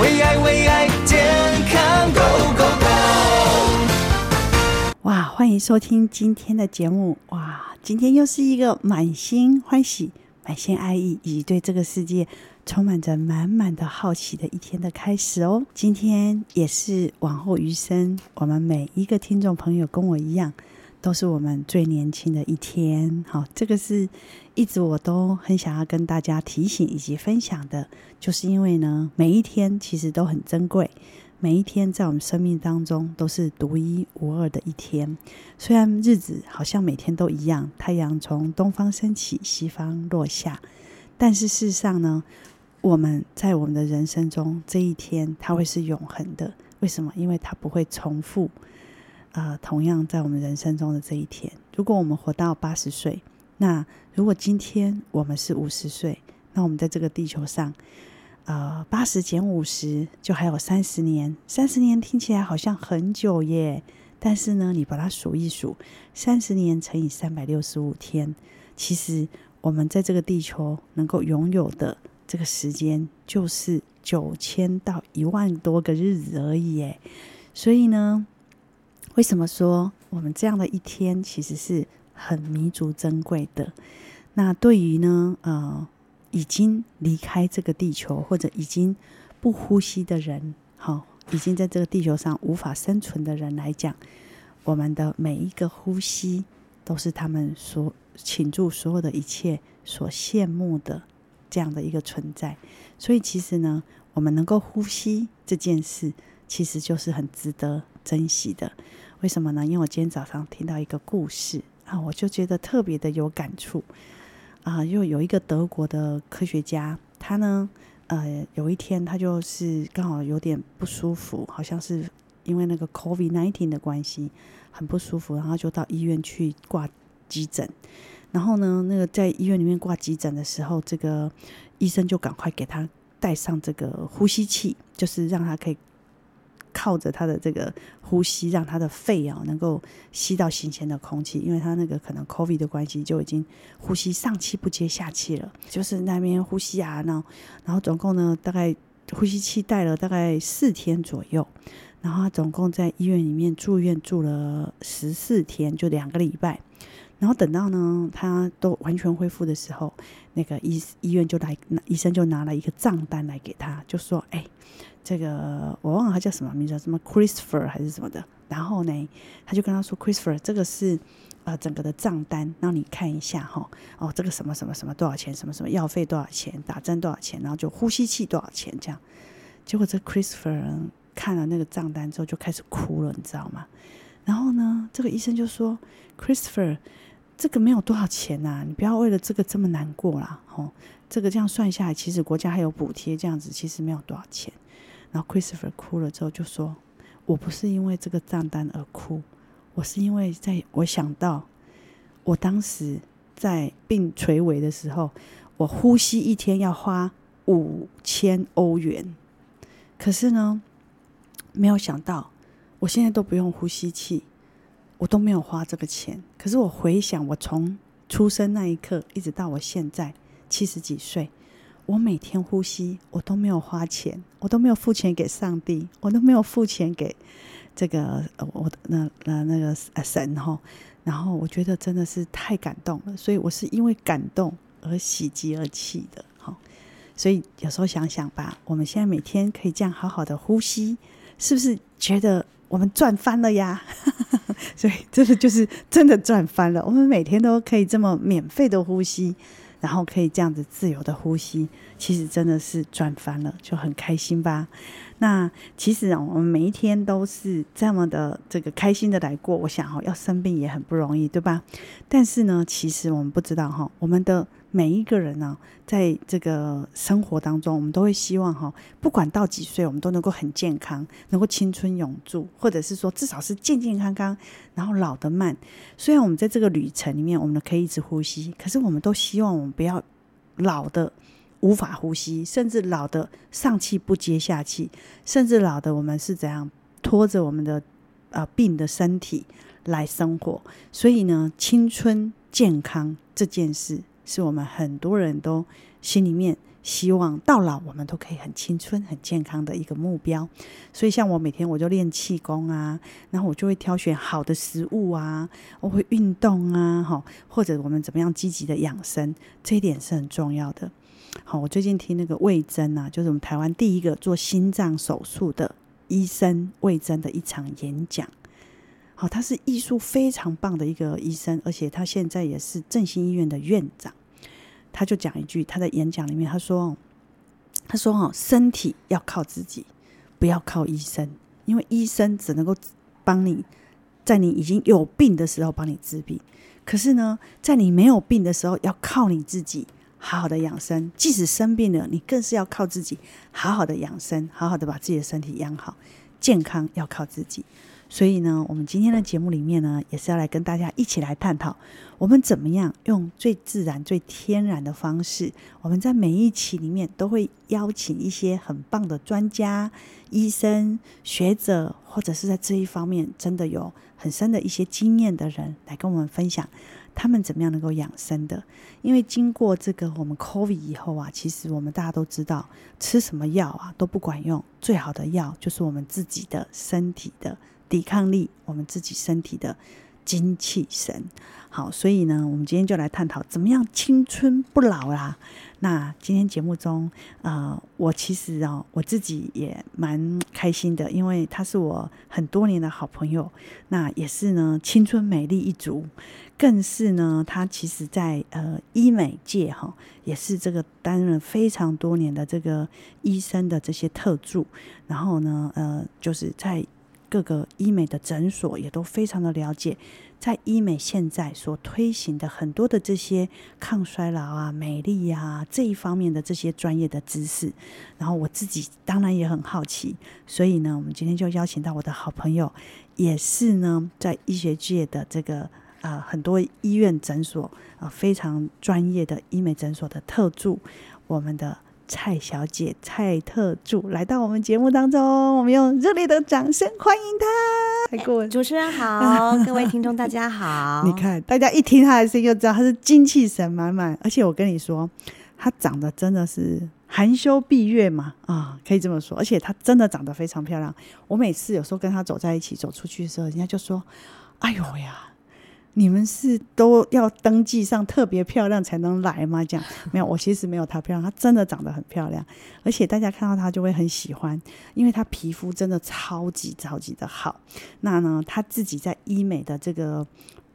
为爱为爱健康 Go Go Go！哇，欢迎收听今天的节目。哇，今天又是一个满心欢喜、满心爱意以及对这个世界充满着满满的好奇的一天的开始哦。今天也是往后余生，我们每一个听众朋友跟我一样。都是我们最年轻的一天，好，这个是一直我都很想要跟大家提醒以及分享的，就是因为呢，每一天其实都很珍贵，每一天在我们生命当中都是独一无二的一天。虽然日子好像每天都一样，太阳从东方升起，西方落下，但是事实上呢，我们在我们的人生中这一天，它会是永恒的。为什么？因为它不会重复。呃，同样在我们人生中的这一天，如果我们活到八十岁，那如果今天我们是五十岁，那我们在这个地球上，呃，八十减五十就还有三十年。三十年听起来好像很久耶，但是呢，你把它数一数，三十年乘以三百六十五天，其实我们在这个地球能够拥有的这个时间，就是九千到一万多个日子而已耶。所以呢，为什么说我们这样的一天其实是很弥足珍贵的？那对于呢，呃，已经离开这个地球或者已经不呼吸的人，好、已经在这个地球上无法生存的人来讲，我们的每一个呼吸都是他们所倾注所有的一切所羡慕的这样的一个存在。所以，其实呢，我们能够呼吸这件事，其实就是很值得珍惜的。为什么呢？因为我今天早上听到一个故事啊，我就觉得特别的有感触啊。又有一个德国的科学家，他呢，呃，有一天他就是刚好有点不舒服，好像是因为那个 COVID-19 的关系很不舒服，然后就到医院去挂急诊。然后呢，那个在医院里面挂急诊的时候，这个医生就赶快给他戴上这个呼吸器，就是让他可以。靠着他的这个呼吸，让他的肺啊能够吸到新鲜的空气，因为他那个可能 COVID 的关系，就已经呼吸上气不接下气了，就是那边呼吸啊，然后然后总共呢大概呼吸器戴了大概四天左右，然后他总共在医院里面住院住了十四天，就两个礼拜，然后等到呢他都完全恢复的时候，那个医医院就来，医生就拿了一个账单来给他，就说哎。这个我忘了他叫什么名字，什么 Christopher 还是什么的。然后呢，他就跟他说：“Christopher，这个是呃整个的账单，让你看一下哈。哦，这个什么什么什么多少钱？什么什么药费多少钱？打针多少钱？然后就呼吸器多少钱？这样。结果这 Christopher 看了那个账单之后就开始哭了，你知道吗？然后呢，这个医生就说：Christopher，这个没有多少钱呐，你不要为了这个这么难过啦。哦，这个这样算下来，其实国家还有补贴，这样子其实没有多少钱。”然后 Christopher 哭了之后就说：“我不是因为这个账单而哭，我是因为在我想到我当时在病垂危的时候，我呼吸一天要花五千欧元，可是呢，没有想到我现在都不用呼吸器，我都没有花这个钱。可是我回想，我从出生那一刻一直到我现在七十几岁。”我每天呼吸，我都没有花钱，我都没有付钱给上帝，我都没有付钱给这个我那那那个神哈。然后我觉得真的是太感动了，所以我是因为感动而喜极而泣的哈。所以有时候想想吧，我们现在每天可以这样好好的呼吸，是不是觉得我们赚翻了呀？所以这个就是真的赚翻了。我们每天都可以这么免费的呼吸。然后可以这样子自由的呼吸，其实真的是赚翻了，就很开心吧。那其实啊，我们每一天都是这么的这个开心的来过。我想哈，要生病也很不容易，对吧？但是呢，其实我们不知道哈，我们的。每一个人呢，在这个生活当中，我们都会希望哈，不管到几岁，我们都能够很健康，能够青春永驻，或者是说至少是健健康康，然后老得慢。虽然我们在这个旅程里面，我们可以一直呼吸，可是我们都希望我们不要老的无法呼吸，甚至老的上气不接下气，甚至老的我们是怎样拖着我们的呃病的身体来生活。所以呢，青春健康这件事。是我们很多人都心里面希望到老我们都可以很青春、很健康的一个目标。所以，像我每天我就练气功啊，然后我就会挑选好的食物啊，我会运动啊，哈，或者我们怎么样积极的养生，这一点是很重要的。好，我最近听那个魏征啊，就是我们台湾第一个做心脏手术的医生魏征的一场演讲。好，他是医术非常棒的一个医生，而且他现在也是振兴医院的院长。他就讲一句，他在演讲里面他说：“他说哦，身体要靠自己，不要靠医生，因为医生只能够帮你，在你已经有病的时候帮你治病。可是呢，在你没有病的时候，要靠你自己好好的养生。即使生病了，你更是要靠自己好好的养生，好好的把自己的身体养好，健康要靠自己。”所以呢，我们今天的节目里面呢，也是要来跟大家一起来探讨，我们怎么样用最自然、最天然的方式。我们在每一期里面都会邀请一些很棒的专家、医生、学者，或者是在这一方面真的有很深的一些经验的人，来跟我们分享他们怎么样能够养生的。因为经过这个我们 COVID 以后啊，其实我们大家都知道，吃什么药啊都不管用，最好的药就是我们自己的身体的。抵抗力，我们自己身体的精气神。好，所以呢，我们今天就来探讨怎么样青春不老啦。那今天节目中，呃，我其实啊，我自己也蛮开心的，因为他是我很多年的好朋友，那也是呢青春美丽一族，更是呢他其实在呃医美界哈，也是这个担任非常多年的这个医生的这些特助，然后呢，呃，就是在。各个医美的诊所也都非常的了解，在医美现在所推行的很多的这些抗衰老啊、美丽啊这一方面的这些专业的知识，然后我自己当然也很好奇，所以呢，我们今天就邀请到我的好朋友，也是呢在医学界的这个啊、很多医院诊所啊、非常专业的医美诊所的特助，我们的。蔡小姐，蔡特助来到我们节目当中，我们用热烈的掌声欢迎她。蔡顾，主持人好，各位听众大家好。你看，大家一听她的声音就知道她是精气神满满，而且我跟你说，她长得真的是含羞闭月嘛，啊，可以这么说，而且她真的长得非常漂亮。我每次有时候跟她走在一起，走出去的时候，人家就说：“哎呦呀。”你们是都要登记上特别漂亮才能来吗？这样 没有，我其实没有她漂亮，她真的长得很漂亮，而且大家看到她就会很喜欢，因为她皮肤真的超级超级的好。那呢，她自己在医美的这个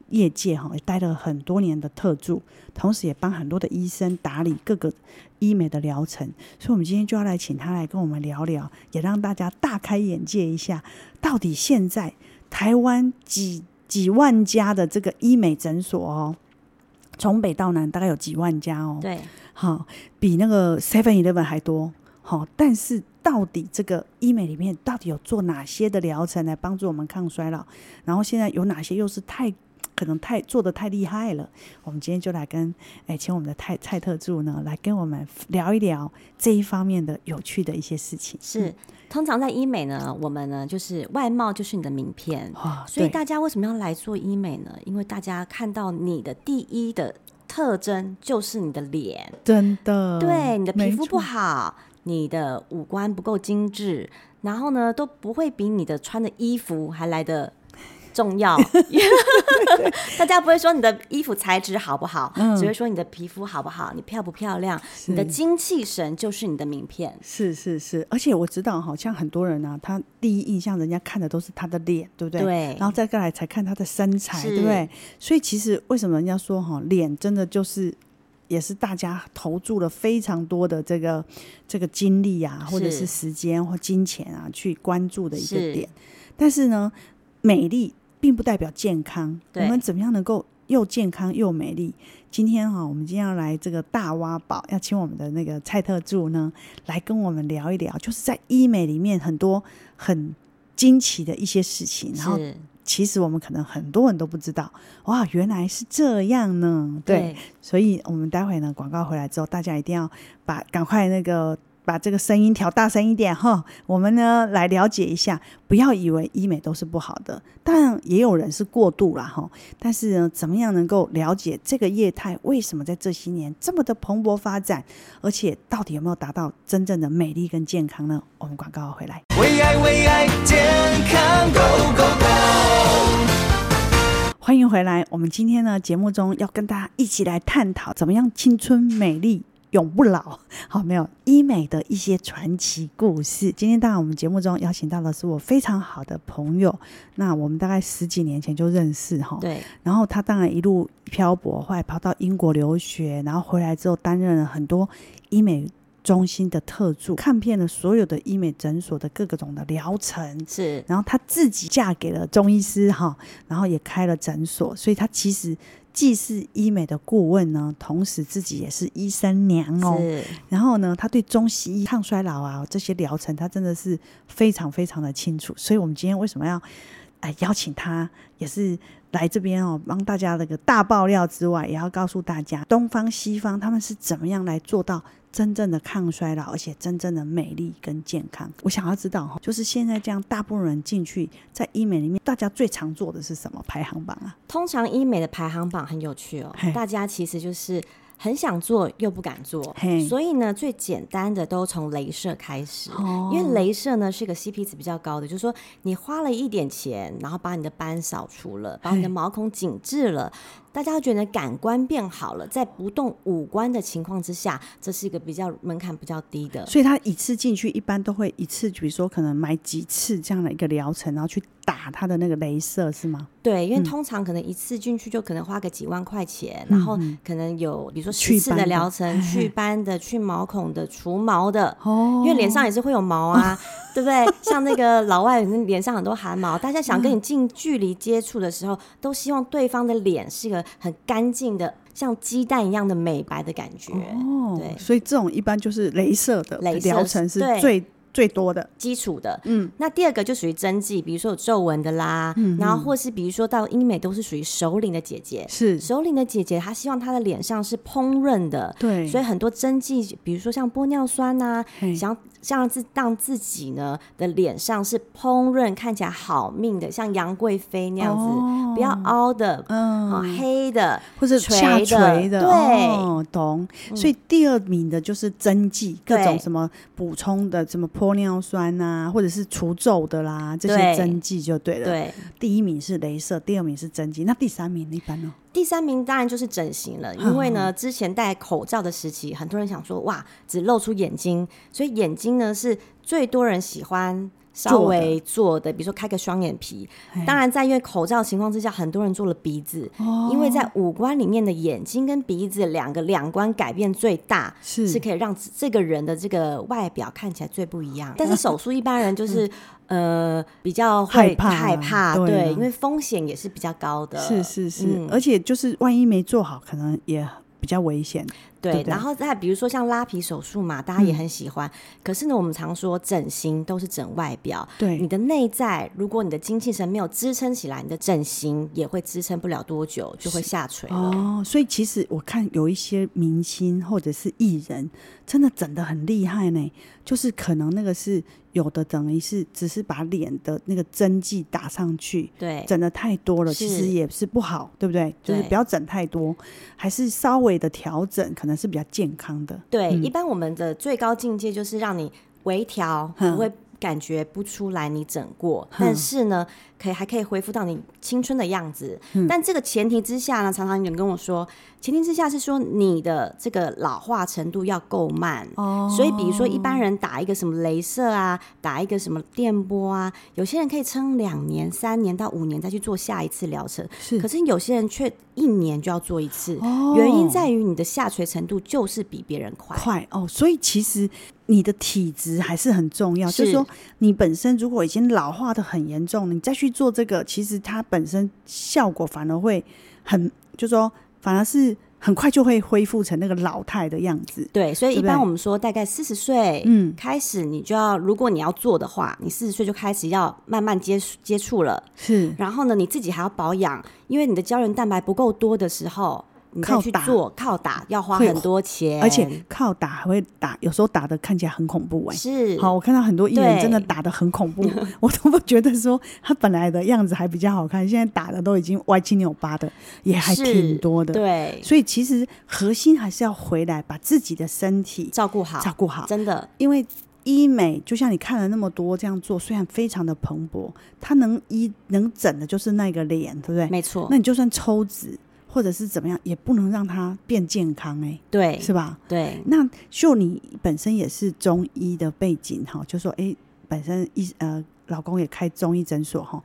业界哈，也待了很多年的特助，同时也帮很多的医生打理各个医美的疗程。所以，我们今天就要来请她来跟我们聊聊，也让大家大开眼界一下，到底现在台湾几。几万家的这个医美诊所哦，从北到南大概有几万家哦。对，好，比那个 Seven Eleven 还多。好，但是到底这个医美里面到底有做哪些的疗程来帮助我们抗衰老？然后现在有哪些又是太可能太做的太厉害了？我们今天就来跟哎，请我们的蔡蔡特助呢来跟我们聊一聊这一方面的有趣的一些事情。是。嗯通常在医美呢，我们呢就是外貌就是你的名片，哦，所以大家为什么要来做医美呢？因为大家看到你的第一的特征就是你的脸，真的，对，你的皮肤不好，你的五官不够精致，然后呢都不会比你的穿的衣服还来得重要，大家不会说你的衣服材质好不好，嗯，只会说你的皮肤好不好，你漂不漂亮，你的精气神就是你的名片。是是是，而且我知道，好像很多人呢、啊，他第一印象人家看的都是他的脸，对不对？对。然后再过来才看他的身材，对不对？所以其实为什么人家说哈，脸真的就是也是大家投注了非常多的这个这个精力啊，或者是时间或金钱啊，去关注的一个点。但是呢，美丽。并不代表健康。我们怎么样能够又健康又美丽？今天哈，我们今天要来这个大挖宝，要请我们的那个蔡特助呢，来跟我们聊一聊，就是在医美里面很多很惊奇的一些事情。然后，其实我们可能很多人都不知道，哇，原来是这样呢。对，所以我们待会呢，广告回来之后，大家一定要把赶快那个。把这个声音调大声一点哈。我们呢来了解一下，不要以为医美都是不好的，当然也有人是过度了哈。但是呢，怎么样能够了解这个业态为什么在这些年这么的蓬勃发展，而且到底有没有达到真正的美丽跟健康呢？我们广告回来，为爱为爱健康 Go Go Go！欢迎回来。我们今天呢节目中要跟大家一起来探讨，怎么样青春美丽。永不老，好，没有医美的一些传奇故事。今天当然我们节目中邀请到的是我非常好的朋友，那我们大概十几年前就认识哈。对。然后他当然一路漂泊，后来跑到英国留学，然后回来之后担任了很多医美中心的特助，看遍了所有的医美诊所的各个种的疗程。是。然后他自己嫁给了中医师哈，然后也开了诊所，所以他其实。既是医美的顾问呢，同时自己也是医生娘哦。然后呢，他对中西医抗衰老啊这些疗程，他真的是非常非常的清楚。所以，我们今天为什么要哎邀请他，也是来这边哦，帮大家那个大爆料之外，也要告诉大家东方西方他们是怎么样来做到。真正的抗衰老，而且真正的美丽跟健康，我想要知道哈，就是现在这样，大部分人进去在医美里面，大家最常做的是什么排行榜啊？通常医美的排行榜很有趣哦，大家其实就是。很想做又不敢做所以呢，最简单的都从镭射开始，oh. 因为镭射呢是一个 CP 值比较高的，就是说你花了一点钱，然后把你的斑扫除了，把你的毛孔紧致了.大家都觉得感官变好了，在不动五官的情况之下，这是一个比较门槛比较低的。所以他一次进去一般都会一次，比如说可能买几次这样的一个疗程，然后去打他的那个镭射是吗？对，因为通常可能一次进去就可能花个几万块钱，嗯、然后可能有比如说十次的疗程，祛斑的、去毛孔的、除毛的。哦，因为脸上也是会有毛啊，对不对？像那个老外脸上很多汗毛，大家想跟你近距离接触的时候，都希望对方的脸是一个很干净的，像鸡蛋一样的美白的感觉。哦，对，所以这种一般就是镭射的疗程是最。最多的。基础的，嗯，那第二个就属于针剂，比如说有皱纹的啦，嗯，然后或是比如说到英美都是属于首领的姐姐，是。首领的姐姐，她希望她的脸上是膨润的，对，所以很多针剂，比如说像玻尿酸呐、啊，想像自让自己呢的脸上是膨润，看起来好命的，像杨贵妃那样子，哦、不要凹的，嗯，哦、黑的或者下垂的，对、哦，懂。所以第二名的就是针剂，各种什么补充的，什么。玻尿酸呐、啊，或者是除皱的啦，这些针剂就对了。对，第一名是镭射，第二名是针剂，那第三名一般呢？第三名当然就是整形了，因为呢，之前戴口罩的时期，很多人想说哇，只露出眼睛，所以眼睛呢是最多人喜欢。稍微做的，比如说开个双眼皮。当然，在因为口罩情况之下，很多人做了鼻子，因为在五官里面的眼睛跟鼻子两个两官改变最大，是。是可以让这个人的这个外表看起来最不一样。但是手术一般人就是呃比较害怕，害怕，对，因为风险也是比较高的。是是是，而且就是万一没做好，可能也比较危险。对，对，对，然后再比如说像拉皮手术嘛，大家也很喜欢。嗯、可是呢，我们常说整形都是整外表，对你的内在，如果你的精气神没有支撑起来，你的整形也会支撑不了多久，就会下垂。哦，所以其实我看有一些明星或者是艺人，真的整的很厉害呢。就是可能那个是有的，等于是只是把脸的那个针剂打上去，对，整的太多了，其实也是不好，对不对？就是不要整太多，还是稍微的调整，可能是比较健康的。对，嗯、一般我们的最高境界就是让你微调，不会感觉不出来你整过，嗯、但是呢。可以还可以恢复到你青春的样子，嗯，但这个前提之下呢，常常有人跟我说，前提之下是说你的这个老化程度要够慢哦。所以比如说一般人打一个什么镭射啊，打一个什么电波啊，有些人可以撑两年、三年到五年再去做下一次疗程，是。可是有些人却一年就要做一次，哦，原因在于你的下垂程度就是比别人快快哦。所以其实你的体质还是很重要，是就是说你本身如果已经老化的很严重，你再去。做这个其实它本身效果反而会很，就是说反而是很快就会恢复成那个老态的样子。对，所以一般我们说大概四十岁，嗯，开始你就要，如果你要做的话，你四十岁就开始要慢慢接触接触了。是，然后呢，你自己还要保养，因为你的胶原蛋白不够多的时候。你再去靠打做靠打要花很多钱，而且靠打还会打，有时候打的看起来很恐怖哎、是好，我看到很多艺人真的打的很恐怖，我都不觉得说他本来的样子还比较好看，现在打的都已经歪七扭八的，也还挺多的。，对，所以其实核心还是要回来把自己的身体照顾好，照顾好，真的因为医美就像你看了那么多这样做，虽然非常的蓬勃，它能医能整的就是那个脸，对不对？没错那，你就算抽脂或者是怎么样，也不能让它变健康哎、对，是吧？对，那秀你本身也是中医的背景哈，就说哎，本身医呃老公也开中医诊所哈。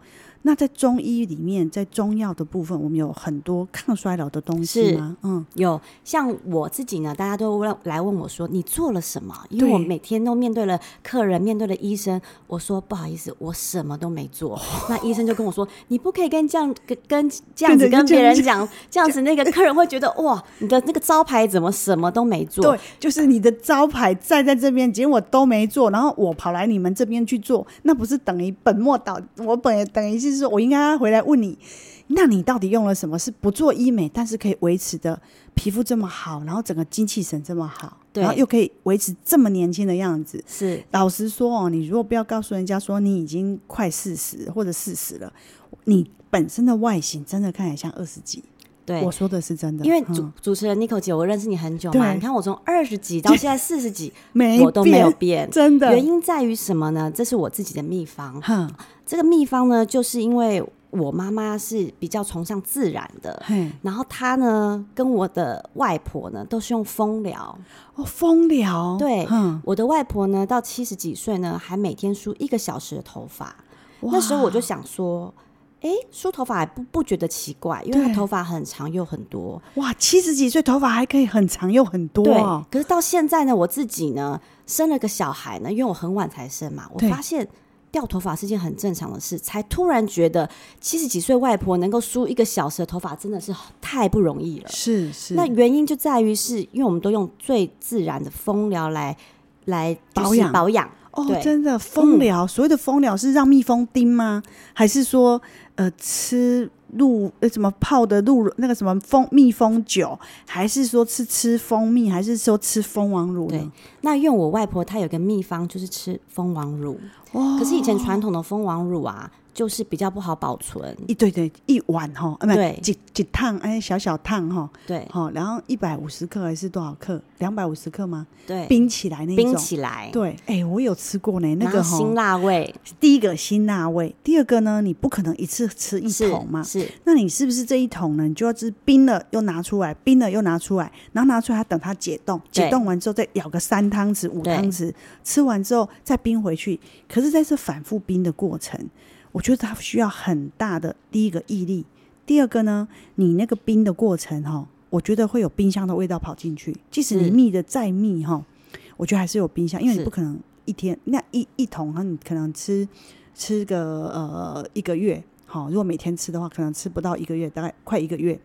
那在中医里面，在中药的部分，我们有很多抗衰老的东西吗？嗯，有像我自己呢，大家都问来问我说你做了什么？因为我每天都面对了客人，面对了医生，我说不好意思，我什么都没做。那医生就跟我说，你不可以跟这样跟跟这样子跟别人讲，这样子 那个客人会觉得哇，你的那个招牌怎么什么都没做？对，就是你的招牌站在这边，结果都没做，然后我跑来你们这边去做，那不是等于本末倒？我本等于是说我应该要回来问你，那你到底用了什么？是不做医美，但是可以维持的皮肤这么好，然后整个精气神这么好，对然后又可以维持这么年轻的样子。是老实说哦，你如果不要告诉人家说你已经快四十或者四十了，你本身的外形真的看起来像二十几。对我。说的是真的，因为主嗯主持人 Nico 姐，我认识你很久嘛，你看我从二十几到现在四十几，没我都没有变，真的原因在于什么呢？这是我自己的秘方。哼这个秘方呢，就是因为我妈妈是比较崇尚自然的，嘿然后她呢跟我的外婆呢都是用风疗。哦，风疗对哼，我的外婆呢到七十几岁呢，还每天梳一个小时的头发。那时候我就想说，哎，梳头发还不不觉得奇怪，因为她头发很长又很多。哇，七十几岁头发还可以很长又很多、对哦，，可是到现在呢，我自己呢生了个小孩呢，因为我很晚才生嘛，我发现掉头发是件很正常的事，才突然觉得七十几岁外婆能够梳一个小时的头发真的是太不容易了。是是，那原因就在于是因为我们都用最自然的风疗来来保养保养。哦，真的蜂疗，所谓的蜂疗是让蜜蜂叮吗？还是说呃吃鹿呃什么泡的鹿那个什么蜂蜜蜂酒？还是说吃吃蜂蜜？还是说吃蜂王乳对呢？，那因为我外婆她有个秘方，就是吃蜂王乳。哦可是以前传统的蜂王乳啊，就是比较不好保存。一对对一碗哈，啊不对几几趟哎小小趟哈，对好，然后一百五十克还是多少克？两百五十克吗？对，冰起来那。冰起来，对，哎、我有吃过呢，那个辛辣味第一个辛辣味，第二个呢，你不可能一次吃一桶嘛，是那你是不是这一桶呢？你就要是冰了又拿出来，冰了又拿出来，然后拿出来等它解冻，解冻完之后再舀个三汤匙、五对汤匙，吃完之后再冰回去。可是在这反复冰的过程，我觉得它需要很大的第一个毅力，第二个呢，你那个冰的过程哈，我觉得会有冰箱的味道跑进去，即使你密的再密哈，我觉得还是有冰箱，因为你不可能一天那一一桶哈，你可能吃吃个呃一个月。好，如果每天吃的话，可能吃不到一个月，大概快一个月。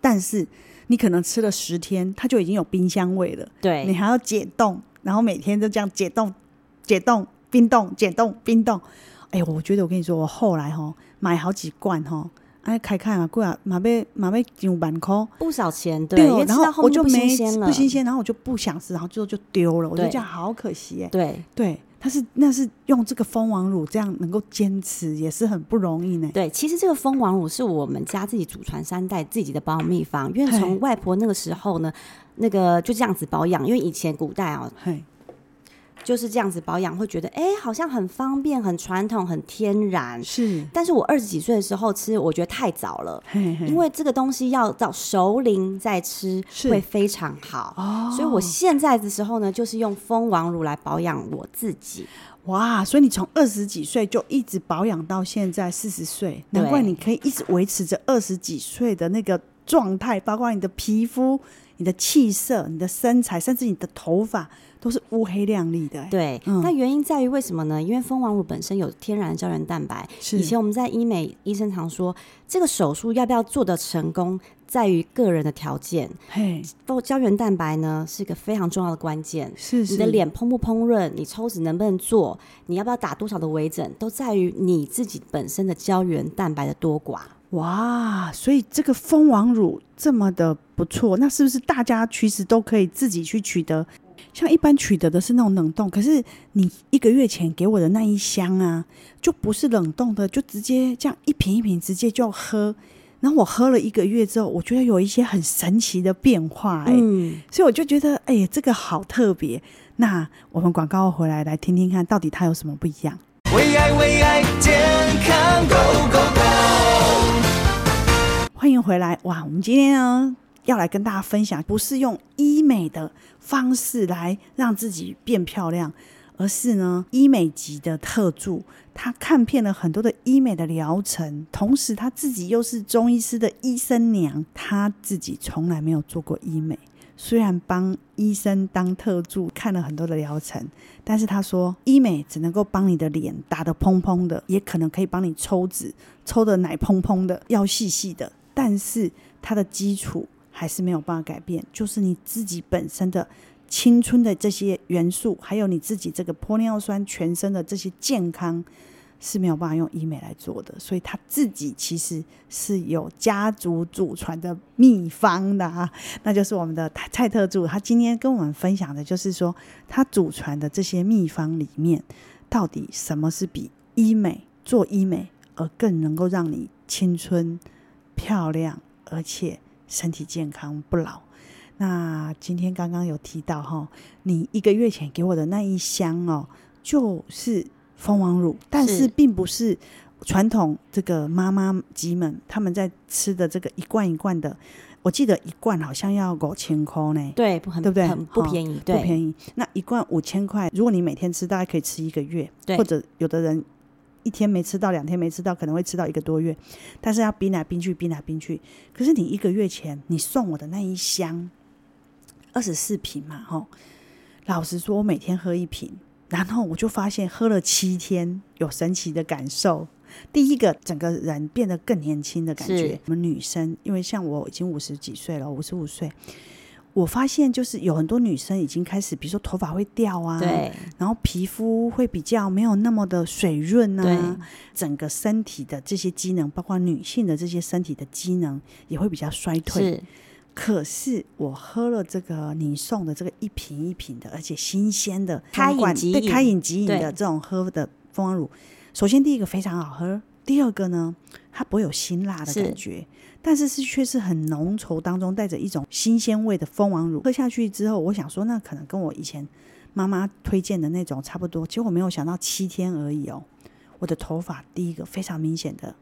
但是你可能吃了十天，它就已经有冰箱味了。对你，还要解冻，然后每天就这样解冻、解冻、冰冻、解冻、冰冻。哎呦，我觉得我跟你说，我后来哈买好几罐哈，哎开开啊，贵啊，马贝马贝几万块。不少钱，对，然后我就没新鲜了，不新鲜，然后我就不想吃，然后最后就丢了。我觉得对这样好可惜哎。对对，他是那是用这个蜂王乳这样能够坚持，也是很不容易呢。对，其实这个蜂王乳是我们家自己祖传三代自己的保养秘方，因为嘿从外婆那个时候呢，那个就这样子保养，因为以前古代啊嘿，就是这样子保养，会觉得哎好像很方便、很传统、很天然。是，但是我二十几岁的时候吃，我觉得太早了。嘿嘿，因为这个东西要到熟龄再吃会非常好，哦，所以我现在的时候呢，就是用蜂王乳来保养我自己。哇，所以你从二十几岁就一直保养到现在四十岁，难怪你可以一直维持着二十几岁的那个状态，包括你的皮肤、你的气色、你的身材，甚至你的头发都是乌黑亮丽的。，对，嗯那原因在于为什么呢？因为蜂王乳本身有天然的胶原蛋白。是以前我们在医美医生常说，这个手术要不要做的成功，在于个人的条件。嘿，不胶原蛋白呢是一个非常重要的关键。是是，你的脸蓬不蓬润，你抽脂能不能做，你要不要打多少的微整，都在于你自己本身的胶原蛋白的多寡。哇，所以这个蜂王乳这么的不错，那是不是大家其实都可以自己去取得？像一般取得的是那种冷冻，可是你一个月前给我的那一箱啊，就不是冷冻的，就直接这样一瓶一瓶直接就喝。然后我喝了一个月之后，我觉得有一些很神奇的变化，欸，哎，嗯，所以我就觉得，哎，这个好特别。那我们广告回来来听听看，到底它有什么不一样？为爱为爱健康 Go Go！欢迎回来，哇，我们今天呢要来跟大家分享，不是用医美的方式来让自己变漂亮，而是呢医美级的特助，他看遍了很多的医美的疗程，同时他自己又是中医师的医生娘，他自己从来没有做过医美。虽然帮医生当特助看了很多的疗程，但是他说医美只能够帮你的脸打得蓬蓬的，也可能可以帮你抽脂，抽得奶蓬蓬的，要细细的。但是它的基础还是没有办法改变，就是你自己本身的青春的这些元素，还有你自己这个玻尿酸全身的这些健康。是没有办法用医美来做的，所以他自己其实是有家族祖传的秘方的啊，那就是我们的蔡特助，他今天跟我们分享的就是说，他祖传的这些秘方里面，到底什么是比医美做医美而更能够让你青春漂亮，而且身体健康不老？那今天刚刚有提到哈，你一个月前给我的那一箱哦，就是。蜂王乳，但是并不是传统这个妈妈级们他们在吃的这个一罐一罐的，我记得一罐好像要五千块呢，对，不很对不对？很不便宜，哦、不便宜。那一罐五千块，如果你每天吃，大概可以吃一个月，对，或者有的人一天没吃到，两天没吃到，可能会吃到一个多月。但是要冰来冰去，冰来冰去。可是你一个月前你送我的那一箱二十四瓶嘛，吼，老实说，我每天喝一瓶。然后我就发现喝了七天有神奇的感受。第一个，整个人变得更年轻的感觉。我们女生，因为像我已经五十几岁了，五十五岁，我发现就是有很多女生已经开始，比如说头发会掉啊，对，然后皮肤会比较没有那么的水润啊，对，整个身体的这些机能，包括女性的这些身体的机能也会比较衰退。是。可是我喝了这个你送的这个一瓶一瓶的，而且新鲜的开饮即饮，对，开饮即饮的这种喝的蜂王乳，首先第一个非常好喝，第二个呢，它不会有辛辣的感觉，是但是是却是很浓稠当中带着一种新鲜味的蜂王乳。喝下去之后，我想说那可能跟我以前妈妈推荐的那种差不多，结果没有想到七天而已哦，我的头发第一个非常明显的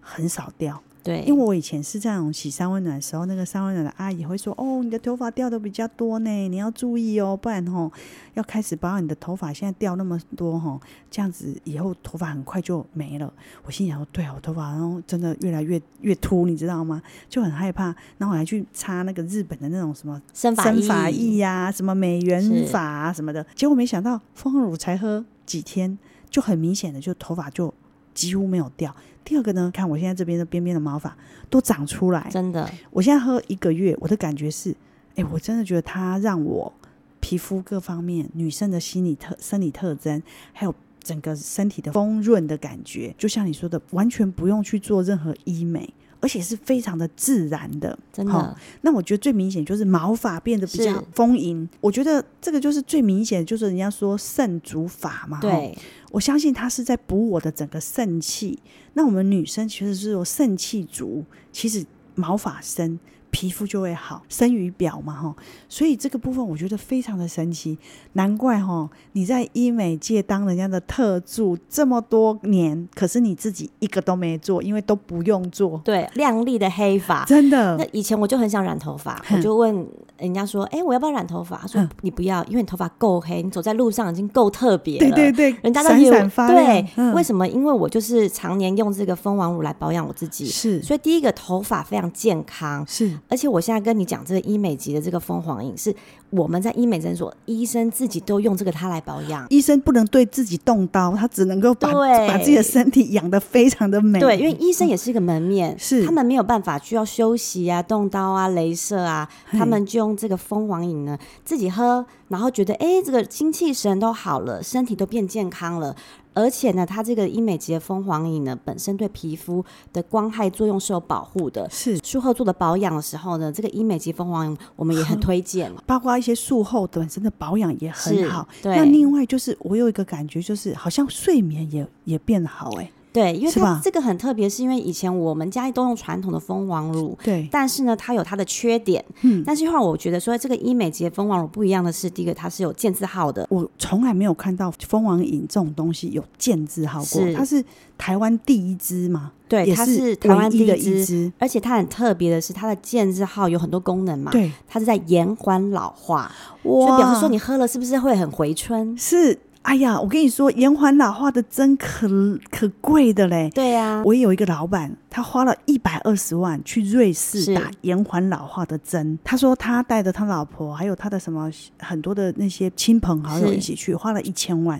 很少掉。对，因为我以前是这样洗三温暖的时候，那个三温暖的阿姨会说：“哦，你的头发掉的比较多呢，你要注意哦，不然吼要开始保养你的头发。现在掉那么多吼，这样子以后头发很快就没了。”我心想说：“对啊，我头发然后真的越来越越秃，你知道吗？就很害怕。然后我还去擦那个日本的那种什么生发液呀，什么美源发啊什么的。结果没想到蜂王乳才喝几天，就很明显的就头发就几乎没有掉。”第二个呢，看我现在这边的边边的毛发都长出来，真的。我现在喝一个月，我的感觉是，哎，我真的觉得它让我皮肤各方面、女生的心理特、生理特征，还有整个身体的丰润的感觉，就像你说的，完全不用去做任何医美。而且是非常的自然的，真的。哦，那我觉得最明显就是毛发变得比较丰盈。我觉得这个就是最明显，就是人家说肾主法嘛。对，我相信它是在补我的整个肾气。那我们女生其实是有肾气足，其实毛发生。皮肤就会好，生于表嘛，哈，所以这个部分我觉得非常的神奇，难怪哈，你在医美界当人家的特助这么多年，可是你自己一个都没做，因为都不用做，对，亮丽的黑发，真的。那以前我就很想染头发，我就问人家说，哎、欸，我要不要染头发？他说你不要，因为你头发够黑，你走在路上已经够特别了，对对对，人家都闪闪发亮。对，嗯、为什么？因为我就是常年用这个蜂王乳来保养我自己，是，所以第一个头发非常健康，是。而且我现在跟你讲这个医美级的这个蜂皇饮，是我们在医美诊所医生自己都用这个它来保养。医生不能对自己动刀，他只能够把对把自己的身体养得非常的美。对，因为医生也是一个门面，是他们没有办法需要休息啊、动刀啊、镭射啊，他们就用这个蜂皇饮呢，自己喝然后觉得哎，这个精气神都好了，身体都变健康了。而且呢，它这个医美级的蜂皇饮呢，本身对皮肤的光害作用是有保护的。是术后做的保养的时候呢，这个医美级蜂皇饮我们也很推荐，包括一些术后本身的保养也很好。对，那另外就是我有一个感觉，就是好像睡眠也也变好哎、欸。对，因为它这个很特别，是因为以前我们家里都用传统的蜂王乳，对，但是呢，它有它的缺点，嗯，但是后来我觉得说这个医美级的蜂王乳不一样的是，第一个它是有健字号的，我从来没有看到蜂王饮这种东西有健字号过，是它是台湾第一支嘛，对，它是台湾第一支，支而且它很特别的是它的健字号有很多功能嘛，对，它是在延缓老化，哇，就表示说你喝了是不是会很回春？是。哎呀，我跟你说，延缓老化的针可可贵的嘞。对呀、啊，我也有一个老板，他花了一百二十万去瑞士打延缓老化的针。他说他带着他老婆，还有他的什么很多的那些亲朋好友一起去，花了一千万，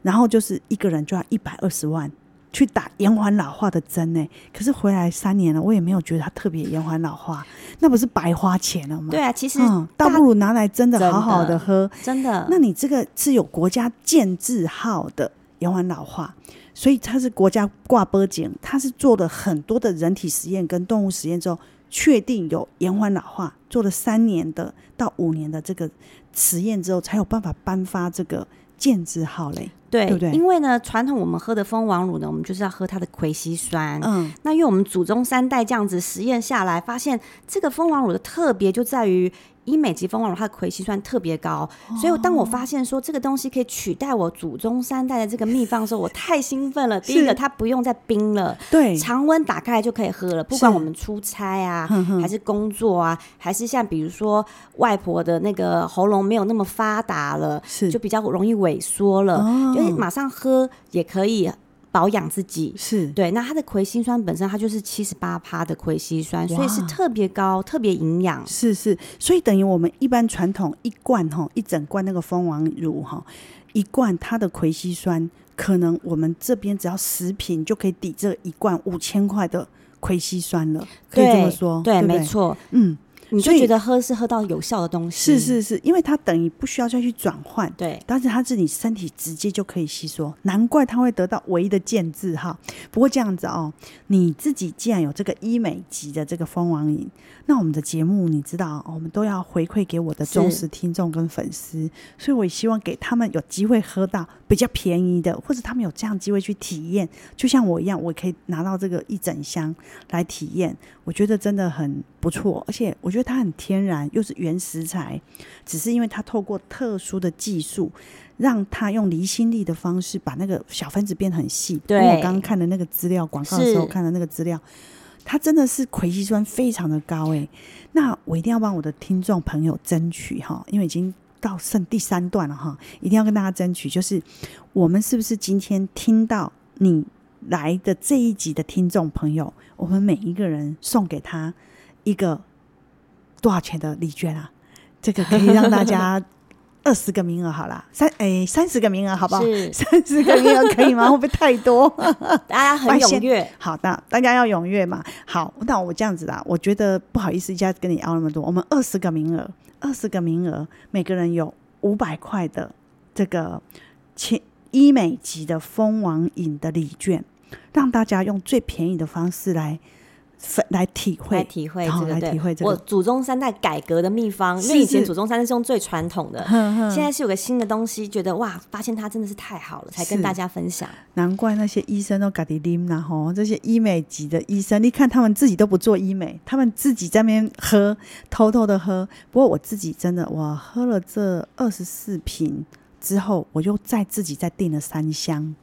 然后就是一个人就要一百二十万。去打延缓老化的针呢，可是回来三年了，我也没有觉得它特别延缓老化，那不是白花钱了吗？对啊，其实、嗯、倒不如拿来真的好好的喝，真的。那你这个是有国家建字号的延缓老化，所以它是国家挂保证，它是做了很多的人体实验跟动物实验之后，确定有延缓老化，做了三年的到五年的这个实验之后，才有办法颁发这个建字号嘞。对，对对，因为呢，传统我们喝的蜂王乳呢，我们就是要喝它的葵烯酸。嗯，那因为我们祖宗三代这样子实验下来，发现这个蜂王乳的特别就在于。医美级蜂王乳，它的葵烯酸特别高，哦，所以当我发现说这个东西可以取代我祖宗三代的这个秘方的时候，我太兴奋了。第一个，它不用再冰了，对，常温打开来就可以喝了。不管我们出差啊，还是工作啊，还是像比如说外婆的那个喉咙没有那么发达了，是就比较容易萎缩了，哦，就是马上喝也可以。保养自己。是。对，那它的葵烯酸本身它就是七十八趴的葵烯酸，所以是特别高、特别营养。是是，所以等于我们一般传统一罐哈，一整罐那个蜂王乳哈，一罐它的葵烯酸，可能我们这边只要十瓶就可以抵这一罐五千块的葵烯酸了，可以这么说，对，对，没错，嗯。你就觉得喝是喝到有效的东西，是是是，因为它等于不需要再去转换，对，但是它是你身体直接就可以吸收，难怪它会得到唯一的健字哈。不过这样子哦，你自己既然有这个医美级的这个蜂王饮，那我们的节目你知道，我们都要回馈给我的忠实听众跟粉丝，所以我也希望给他们有机会喝到比较便宜的，或者他们有这样机会去体验，就像我一样，我可以拿到这个一整箱来体验，我觉得真的很不错，而且我觉得它很天然，又是原食材，只是因为它透过特殊的技术，让它用离心力的方式把那个小分子变得很细。对，我刚刚看的那个资料广告的时候看的那个资料，它真的是葵烯酸非常的高哎。那我一定要帮我的听众朋友争取哈，因为已经到剩第三段了哈，一定要跟大家争取，就是我们是不是今天听到你来的这一集的听众朋友，我们每一个人送给他。一个多少钱的礼券啊？这个可以让大家 二十个名额好了，三哎三十个名额好不好？三十个名额可以吗？会不会太多？大家很踊跃。好的，大家要踊跃嘛。好，那我这样子啦，我觉得不好意思，一下子跟你要那么多。我们二十个名额，二十个名额，每个人有五百块的这个千医美级的蜂王饮的礼券，让大家用最便宜的方式来。来体会，来体会这个，来体会这个。我祖宗三代改革的秘方，因为以前祖宗三代是用最传统的，现在是有个新的东西，觉得哇，发现它真的是太好了，才跟大家分享。难怪那些医生都嘎滴啉然后这些医美级的医生，你看他们自己都不做医美，他们自己在那边喝，偷偷的喝。不过我自己真的，我喝了这二十四瓶之后，我又再自己再订了三箱，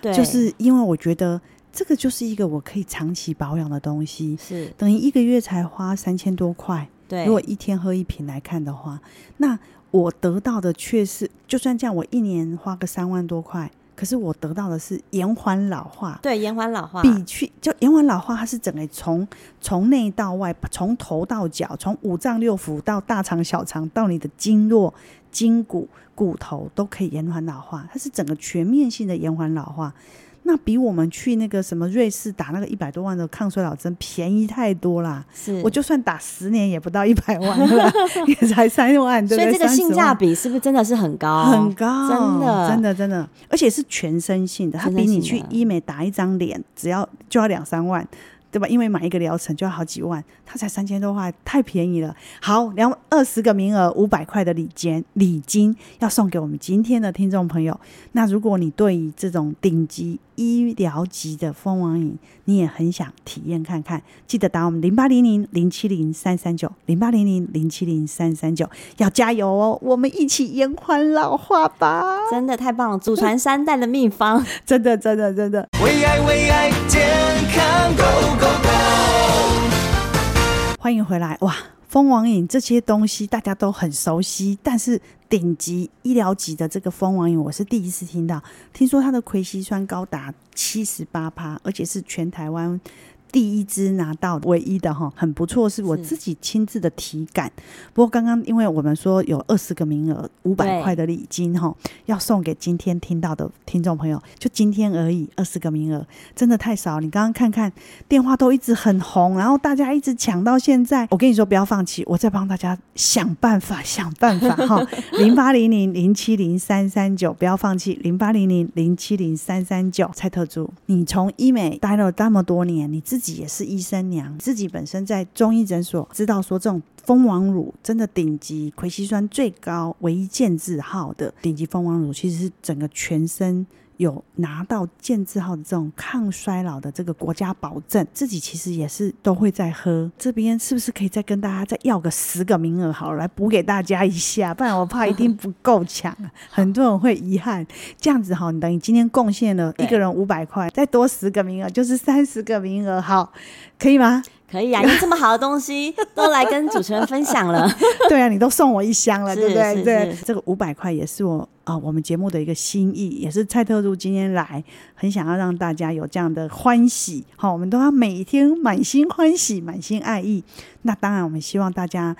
对，就是因为我觉得。这个就是一个我可以长期保养的东西，是等于一个月才花三千多块。对，如果一天喝一瓶来看的话，那我得到的却是，就算这样，我一年花个三万多块，可是我得到的是延缓老化。对，延缓老化，比去就延缓老化，它是整个从从内到外，从头到脚，从五脏六腑到大肠小肠，到你的经络、筋骨、骨头都可以延缓老化，它是整个全面性的延缓老化。那比我们去那个什么瑞士打那个一百多万的抗衰老针便宜太多啦。是，我就算打十年也不到一百万了，也才三万，对不对？所以这个性价比是不是真的是很高？很高，真的，真的，真的，而且是全身性的，它比你去医美打一张脸只要就要两三万。对吧？因为买一个疗程就要好几万，它才三千多块，太便宜了。好，两二十个名额，五百块的礼金，礼金要送给我们今天的听众朋友。那如果你对于这种顶级医疗级的蜂王饮，你也很想体验看看，记得打我们零八零零零七零三三九零八零零零七零三三九，要加油哦！我们一起延缓老化吧！真的太棒了，祖传三代的秘方，真的真的真的，为爱为爱健康 Go Go Go！欢迎回来哇！蜂王饮这些东西大家都很熟悉，但是顶级医疗级的这个蜂王饮，我是第一次听到。听说它的葵烯酸高达七十八趴，而且是全台湾。第一支拿到唯一的哈，很不错，是我自己亲自的体感。不过刚刚因为我们说有二十个名额，五百块的礼金哈，要送给今天听到的听众朋友，就今天而已，二十个名额真的太少。你刚刚看看电话都一直很红，然后大家一直抢到现在。我跟你说不要放弃，我再帮大家想办法想办法哈。零八零零零七零三三九，不要放弃。零八零零零七零三三九，蔡特助，你从医美待了这么多年，你自自自己也是医生娘，自己本身在中医诊所知道说，这种蜂王乳真的顶级，葵烯酸最高，唯一健字号的顶级蜂王乳，其实是整个全身。有拿到健字号的这种抗衰老的这个国家保证，自己其实也是都会在喝。这边是不是可以再跟大家再要个十个名额，好来补给大家一下？不然我怕一定不够抢，很多人会遗憾。这样子好，你等于今天贡献了一个人五百块，再多十个名额就是三十个名额，好，可以吗？可以啊，你这么好的东西都来跟主持人分享了。对啊，你都送我一箱了，对不对？对，这个五百块也是我啊、呃，我们节目的一个心意，也是蔡特助今天来很想要让大家有这样的欢喜。好，我们都要每天满心欢喜，满心爱意。那当然，我们希望大家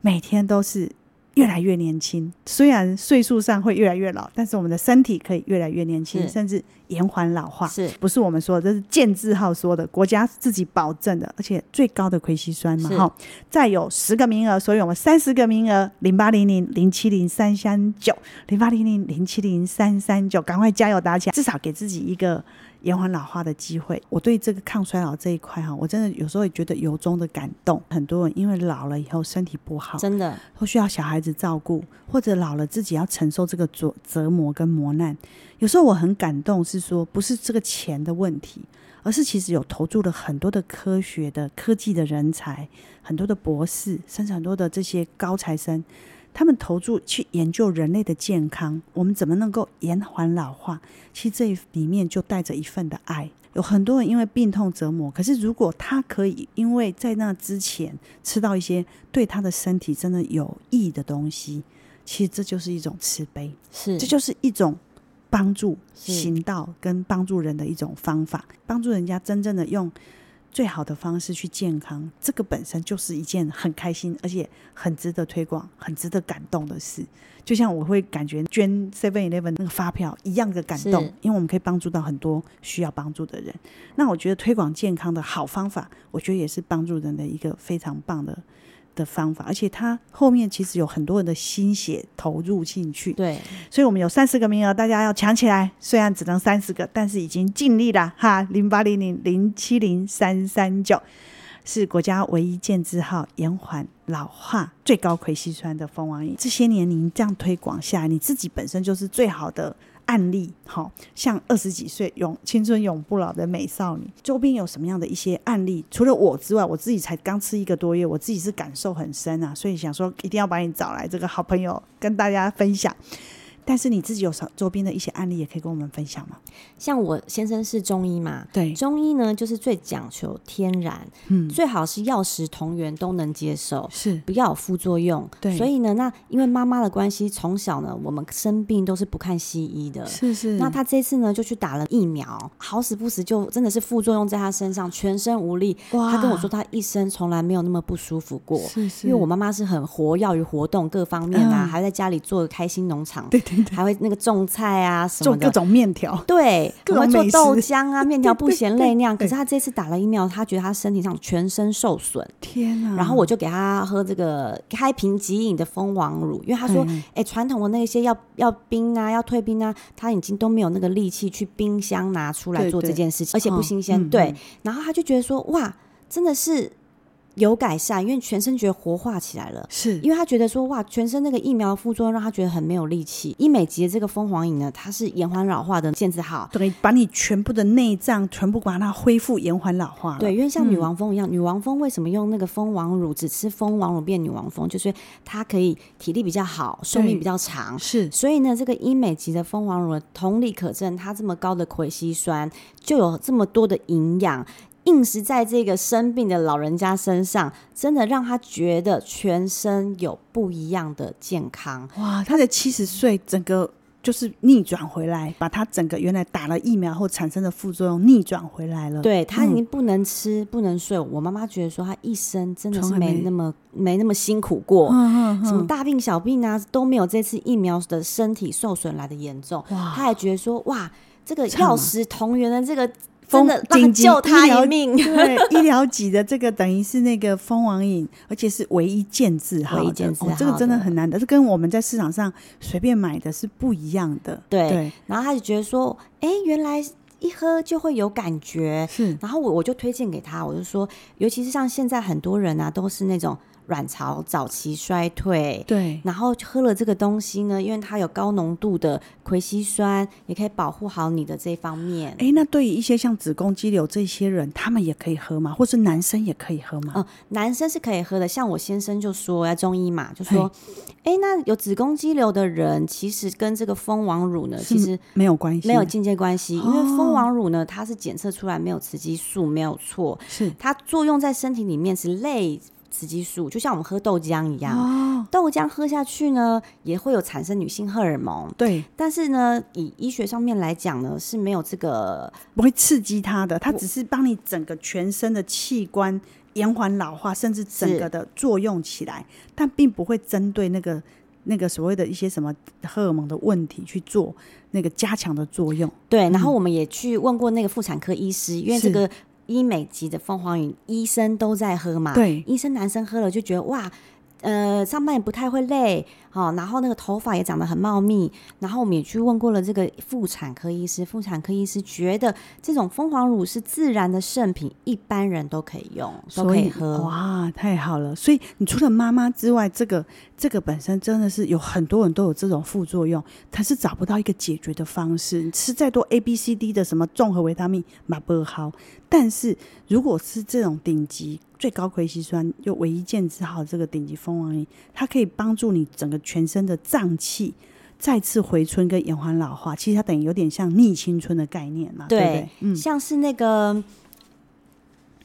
每天都是。越来越年轻，虽然岁数上会越来越老，但是我们的身体可以越来越年轻，甚至延缓老化。是不是我们说的？这是健字号说的，国家自己保证的，而且最高的葵烯酸嘛。哈，再有十个名额，所以我们三十个名额，零八零零零七零三三九，零八零零零七零三三九，赶快加油打起来，至少给自己一个。延缓老化的机会，我对这个抗衰老这一块哈，我真的有时候也觉得由衷的感动。很多人因为老了以后身体不好，真的都需要小孩子照顾，或者老了自己要承受这个折折磨跟磨难。有时候我很感动，是说不是这个钱的问题，而是其实有投注了很多的科学的科技的人才，很多的博士，甚至很多的这些高材生。他们投注去研究人类的健康，我们怎么能够延缓老化？其实这里面就带着一份的爱。有很多人因为病痛折磨，可是如果他可以因为在那之前吃到一些对他的身体真的有益的东西，其实这就是一种慈悲，是这就是一种帮助行道跟帮助人的一种方法，帮助人家真正的用。最好的方式去健康，这个本身就是一件很开心，而且很值得推广、很值得感动的事。就像我会感觉捐 Seven Eleven 那个发票一样的感动，因为我们可以帮助到很多需要帮助的人。那我觉得推广健康的好方法，我觉得也是帮助人的一个非常棒的。的方法，而且它后面其实有很多人的心血投入进去，对，所以我们有三十个名额，大家要抢起来。虽然只能三十个，但是已经尽力了哈。零八零零零七零三三九是国家唯一建字号延缓老化最高葵烯酸的蜂王饮。这些年您这样推广下来，你自己本身就是最好的。案例，好像二十几岁永青春永不老的美少女，周边有什么样的一些案例？除了我之外，我自己才刚吃一个多月，我自己是感受很深啊，所以想说一定要把你找来，这个好朋友跟大家分享。但是你自己有什周边的一些案例，也可以跟我们分享吗？像我先生是中医嘛，对，中医呢就是最讲求天然，嗯，最好是药食同源都能接受，是不要有副作用。对，所以呢，那因为妈妈的关系，从小呢我们生病都是不看西医的，是是。那他这次呢就去打了疫苗，好死不死就真的是副作用在他身上，全身无力。哇，他跟我说他一生从来没有那么不舒服过，是是。因为我妈妈是很活跃于活动各方面啊，嗯、还在家里做个开心农场，对对。还会那个种菜啊什么的，做各种面条，对，各种还会做豆浆啊、面条不嫌累那样。可是他这次打了疫苗，他觉得他身体上全身受损。天哪！然后我就给他喝这个开瓶即饮的蜂王乳，因为他说，哎，传统的那些要要冰啊、要退冰啊，他已经都没有那个力气去冰箱拿出来做这件事情，而且不新鲜。对，然后他就觉得说，哇，真的是。有改善，因为全身觉得活化起来了。是，因为他觉得说哇，全身那个疫苗副作用让他觉得很没有力气。医美级的这个蜂皇饮呢，它是延缓老化的健字号，对，把你全部的内脏全部把它恢复延缓老化。对，因为像女王蜂一样，嗯、女王蜂为什么用那个蜂王乳，只吃蜂王乳变女王蜂，就是它可以体力比较好，寿命比较长。是，所以呢，这个医美级的蜂王乳同理可证，它这么高的葵烯酸就有这么多的营养。硬是在这个生病的老人家身上，真的让他觉得全身有不一样的健康。哇，他的七十岁，整个就是逆转回来，把他整个原来打了疫苗后产生的副作用逆转回来了。对，他已经不能吃，嗯、不能睡。我妈妈觉得说，他一生真的是没那么没，没那么辛苦过，嗯嗯、什么大病小病啊都没有这次疫苗的身体受损来的严重。哇，他还觉得说，哇，这个药食同源的这个。真的紧急救他一命，对，医疗级的这个等于是那个蜂王饮，而且是唯一健字号的，哦，这个真的很难的，是跟我们在市场上随便买的是不一样的。对，对然后他就觉得说，哎，原来一喝就会有感觉，是。然后我我就推荐给他，我就说，尤其是像现在很多人啊，都是那种。卵巢早期衰退，对，然后喝了这个东西呢，因为它有高浓度的葵烯酸，也可以保护好你的这方面。哎，那对于一些像子宫肌瘤这些人，他们也可以喝吗？或是男生也可以喝吗？嗯，男生是可以喝的。像我先生就说，要中医嘛，就说，哎，那有子宫肌瘤的人，其实跟这个蜂王乳呢，其实没有关系，没有间接关系，因为蜂王乳呢，它是检测出来没有雌激素，没有错，是它作用在身体里面是类。雌激素就像我们喝豆浆一样，哦、豆浆喝下去呢，也会有产生女性荷尔蒙。对，但是呢，以医学上面来讲呢，是没有这个不会刺激它的，它只是帮你整个全身的器官延缓老化，甚至整个的作用起来，但并不会针对那个那个所谓的一些什么荷尔蒙的问题去做那个加强的作用。对，然后我们也去问过那个妇产科医师，因为这个。医美级的凤凰饮，医生都在喝嘛？对，医生男生喝了就觉得哇，呃，上班也不太会累。好，然后那个头发也长得很茂密，然后我们也去问过了这个妇产科医师，妇产科医师觉得这种蜂皇乳是自然的圣品，一般人都可以用，都可以喝。哇，太好了！所以你除了妈妈之外，这个这个本身真的是有很多人都有这种副作用，他是找不到一个解决的方式。你吃再多 A、B、C、D 的什么综合维他命，马不好。但是如果是这种顶级最高葵烯酸又唯一健字号这个顶级蜂王饮，它可以帮助你整个。全身的脏器再次回春跟延缓老化，其实它等于有点像逆青春的概念嘛，对，对不对？嗯，像是那个，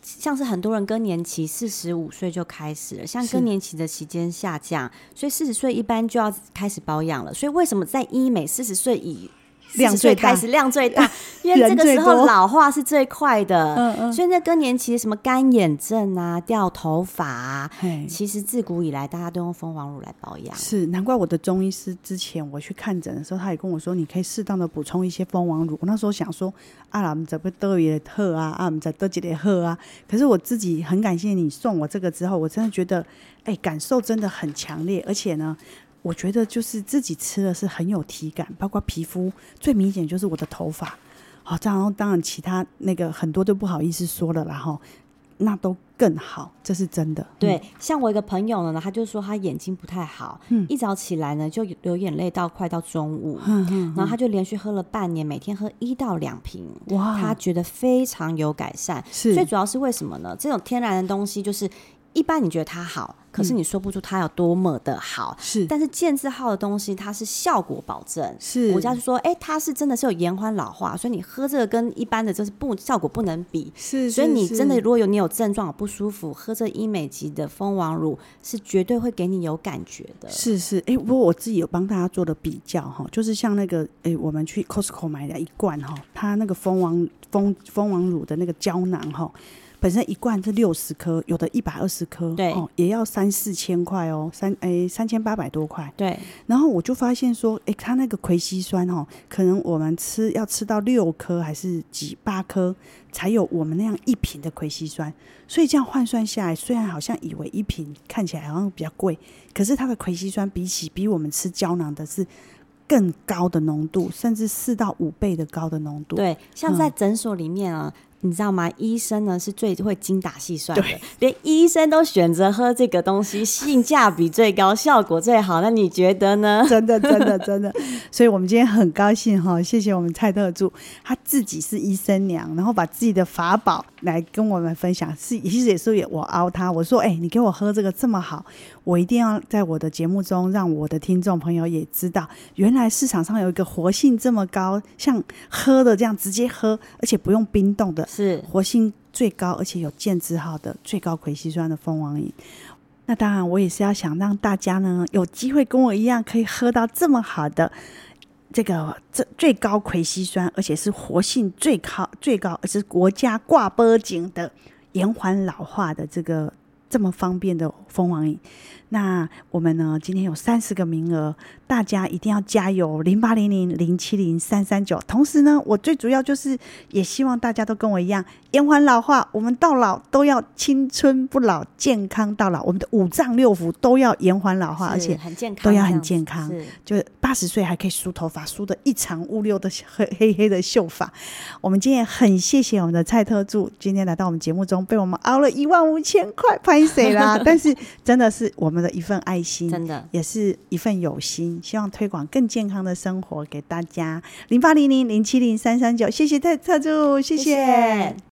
像是很多人更年期四十五岁就开始了，像更年期的期间下降，所以四十岁一般就要开始保养了。所以为什么在医美四十岁以量最开始量最大，因为这个时候老化是最快的，嗯嗯，所以那更年期什么干眼症啊、掉头发啊，其实自古以来大家都用蜂王乳来保养。是，难怪我的中医师之前我去看诊的时候，他也跟我说，你可以适当的补充一些蜂王乳。我那时候想说，啊，我们怎么都也喝啊，啊，我们在得几点喝啊？可是我自己很感谢你送我这个之后，我真的觉得，哎，感受真的很强烈，而且呢。我觉得就是自己吃的是很有体感，包括皮肤最明显就是我的头发，好，这样当然其他那个很多都不好意思说了，然后那都更好，这是真的。对，嗯、像我一个朋友呢，他就说他眼睛不太好，嗯、一早起来呢就流眼泪到快到中午，嗯嗯嗯、然后他就连续喝了半年，每天喝一到两瓶，哇，他觉得非常有改善。是，最主要是为什么呢？这种天然的东西就是。一般你觉得它好，可是你说不出它有多么的好。是，但是健字号的东西，它是效果保证。是，国家就说，哎、欸，它是真的是有延缓老化，所以你喝这个跟一般的就是不效果不能比。是，所以你真的如果有你有症状不舒服，喝这医美级的蜂王乳是绝对会给你有感觉的。是是，哎、欸，不过我自己有帮大家做的比较哈，就是像那个，哎、欸，我们去 Costco 买的一罐哈，它那个蜂王蜂蜂王乳的那个胶囊哈。本身一罐是六十颗，有的一百二十颗，对哦，也要三四千块哦，三诶三千八百多块。对，然后我就发现说，诶，它那个葵烯酸哦，可能我们吃要吃到六颗还是几八颗，才有我们那样一瓶的葵烯酸。所以这样换算下来，虽然好像以为一瓶看起来好像比较贵，可是它的葵烯酸比起比我们吃胶囊的是。更高的浓度，甚至四到五倍的高的浓度。对，像在诊所里面啊。嗯你知道吗？医生呢是最会精打细算的，连医生都选择喝这个东西，性价比最高，效果最好。那你觉得呢？真的，真的，真的。所以我们今天很高兴哈，谢谢我们蔡特助，他自己是医生娘，然后把自己的法宝来跟我们分享。是，其实也是我熬他，我说，哎、欸，你给我喝这个这么好，我一定要在我的节目中让我的听众朋友也知道，原来市场上有一个活性这么高，像喝的这样直接喝，而且不用冰冻的。是活性最高，而且有健字号的最高葵西酸的蜂王饮。那当然，我也是要想让大家呢有机会跟我一样，可以喝到这么好的这个这最高葵西酸，而且是活性最高最高，而且是国家挂脖颈的延缓老化的这个这么方便的蜂王饮。那我们呢，今天有三十个名额。大家一定要加油！零八零零零七零三三九。同时呢，我最主要就是也希望大家都跟我一样，延缓老化。我们到老都要青春不老，健康到老。我们的五脏六腑都要延缓老化，而且很健康，都要很健康。就八十岁还可以梳头发，梳的一长乌溜的黑黑黑的秀发。我们今天很谢谢我们的蔡特助，今天来到我们节目中，被我们熬了一万五千块，拍谁啦？但是真的是我们的一份爱心，真的也是一份有心。希望推广更健康的生活给大家，零八零零零七零三三九，谢谢特特助，谢谢。谢谢。